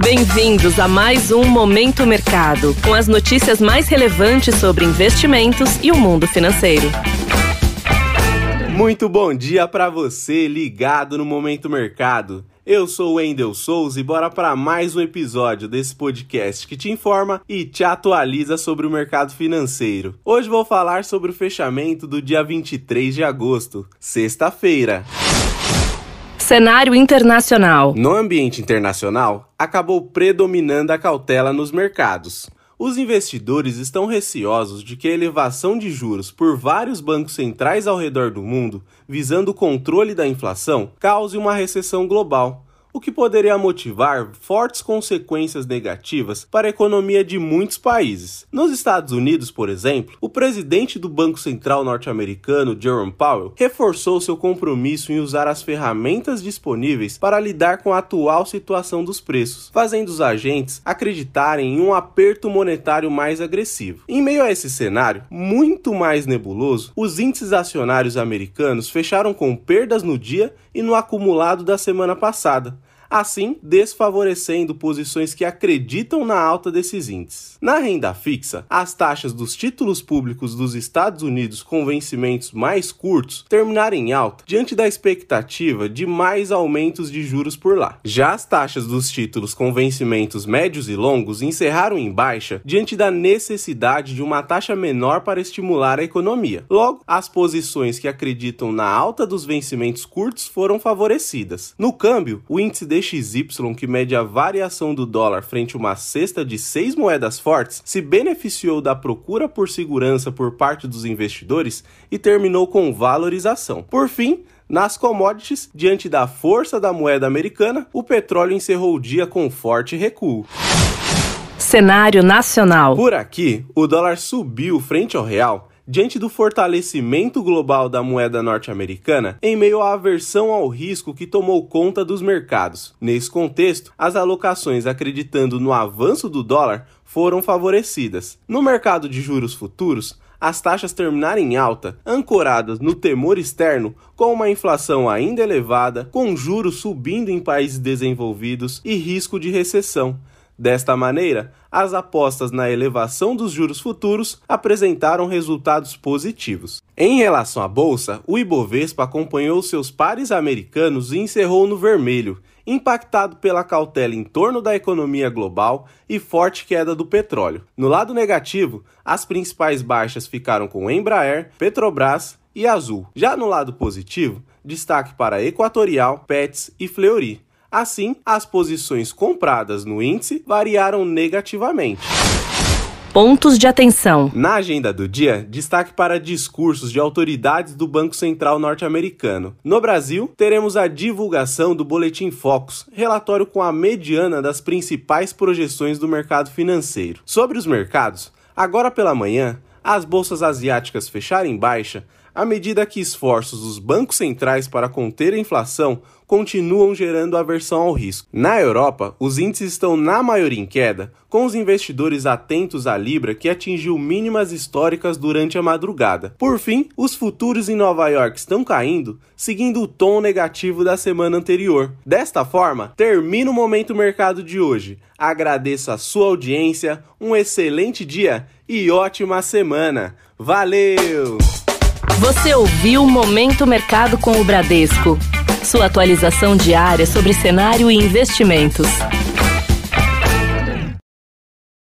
Bem-vindos a mais um Momento Mercado, com as notícias mais relevantes sobre investimentos e o mundo financeiro. Muito bom dia para você ligado no Momento Mercado. Eu sou o Wendel Souza e bora para mais um episódio desse podcast que te informa e te atualiza sobre o mercado financeiro. Hoje vou falar sobre o fechamento do dia 23 de agosto, sexta-feira. Cenário internacional. No ambiente internacional, acabou predominando a cautela nos mercados. Os investidores estão receosos de que a elevação de juros por vários bancos centrais ao redor do mundo, visando o controle da inflação, cause uma recessão global o que poderia motivar fortes consequências negativas para a economia de muitos países. Nos Estados Unidos, por exemplo, o presidente do Banco Central norte-americano, Jerome Powell, reforçou seu compromisso em usar as ferramentas disponíveis para lidar com a atual situação dos preços, fazendo os agentes acreditarem em um aperto monetário mais agressivo. Em meio a esse cenário, muito mais nebuloso, os índices acionários americanos fecharam com perdas no dia e no acumulado da semana passada, assim desfavorecendo posições que acreditam na alta desses índices. Na renda fixa, as taxas dos títulos públicos dos Estados Unidos com vencimentos mais curtos terminaram em alta diante da expectativa de mais aumentos de juros por lá. Já as taxas dos títulos com vencimentos médios e longos encerraram em baixa diante da necessidade de uma taxa menor para estimular a economia. Logo, as posições que acreditam na alta dos vencimentos curtos foram favorecidas. No câmbio, o índice de DXY, que mede a variação do dólar frente a uma cesta de seis moedas fortes, se beneficiou da procura por segurança por parte dos investidores e terminou com valorização. Por fim, nas commodities, diante da força da moeda americana, o petróleo encerrou o dia com forte recuo. Cenário nacional. Por aqui, o dólar subiu frente ao real diante do fortalecimento global da moeda norte-americana em meio à aversão ao risco que tomou conta dos mercados. Nesse contexto, as alocações acreditando no avanço do dólar foram favorecidas. No mercado de juros futuros, as taxas terminaram em alta, ancoradas no temor externo, com uma inflação ainda elevada, com juros subindo em países desenvolvidos e risco de recessão. Desta maneira, as apostas na elevação dos juros futuros apresentaram resultados positivos. Em relação à bolsa, o Ibovespa acompanhou seus pares americanos e encerrou no vermelho, impactado pela cautela em torno da economia global e forte queda do petróleo. No lado negativo, as principais baixas ficaram com Embraer, Petrobras e Azul. Já no lado positivo, destaque para Equatorial, Pets e Fleury. Assim, as posições compradas no índice variaram negativamente. Pontos de atenção. Na agenda do dia, destaque para discursos de autoridades do Banco Central norte-americano. No Brasil, teremos a divulgação do Boletim Focus, relatório com a mediana das principais projeções do mercado financeiro. Sobre os mercados, agora pela manhã, as bolsas asiáticas fecharam em baixa à medida que esforços dos bancos centrais para conter a inflação continuam gerando aversão ao risco. Na Europa, os índices estão na maioria em queda, com os investidores atentos à libra que atingiu mínimas históricas durante a madrugada. Por fim, os futuros em Nova York estão caindo, seguindo o tom negativo da semana anterior. Desta forma, termina o momento mercado de hoje. Agradeço a sua audiência, um excelente dia e ótima semana. Valeu! Você ouviu Momento Mercado com o Bradesco. Sua atualização diária sobre cenário e investimentos.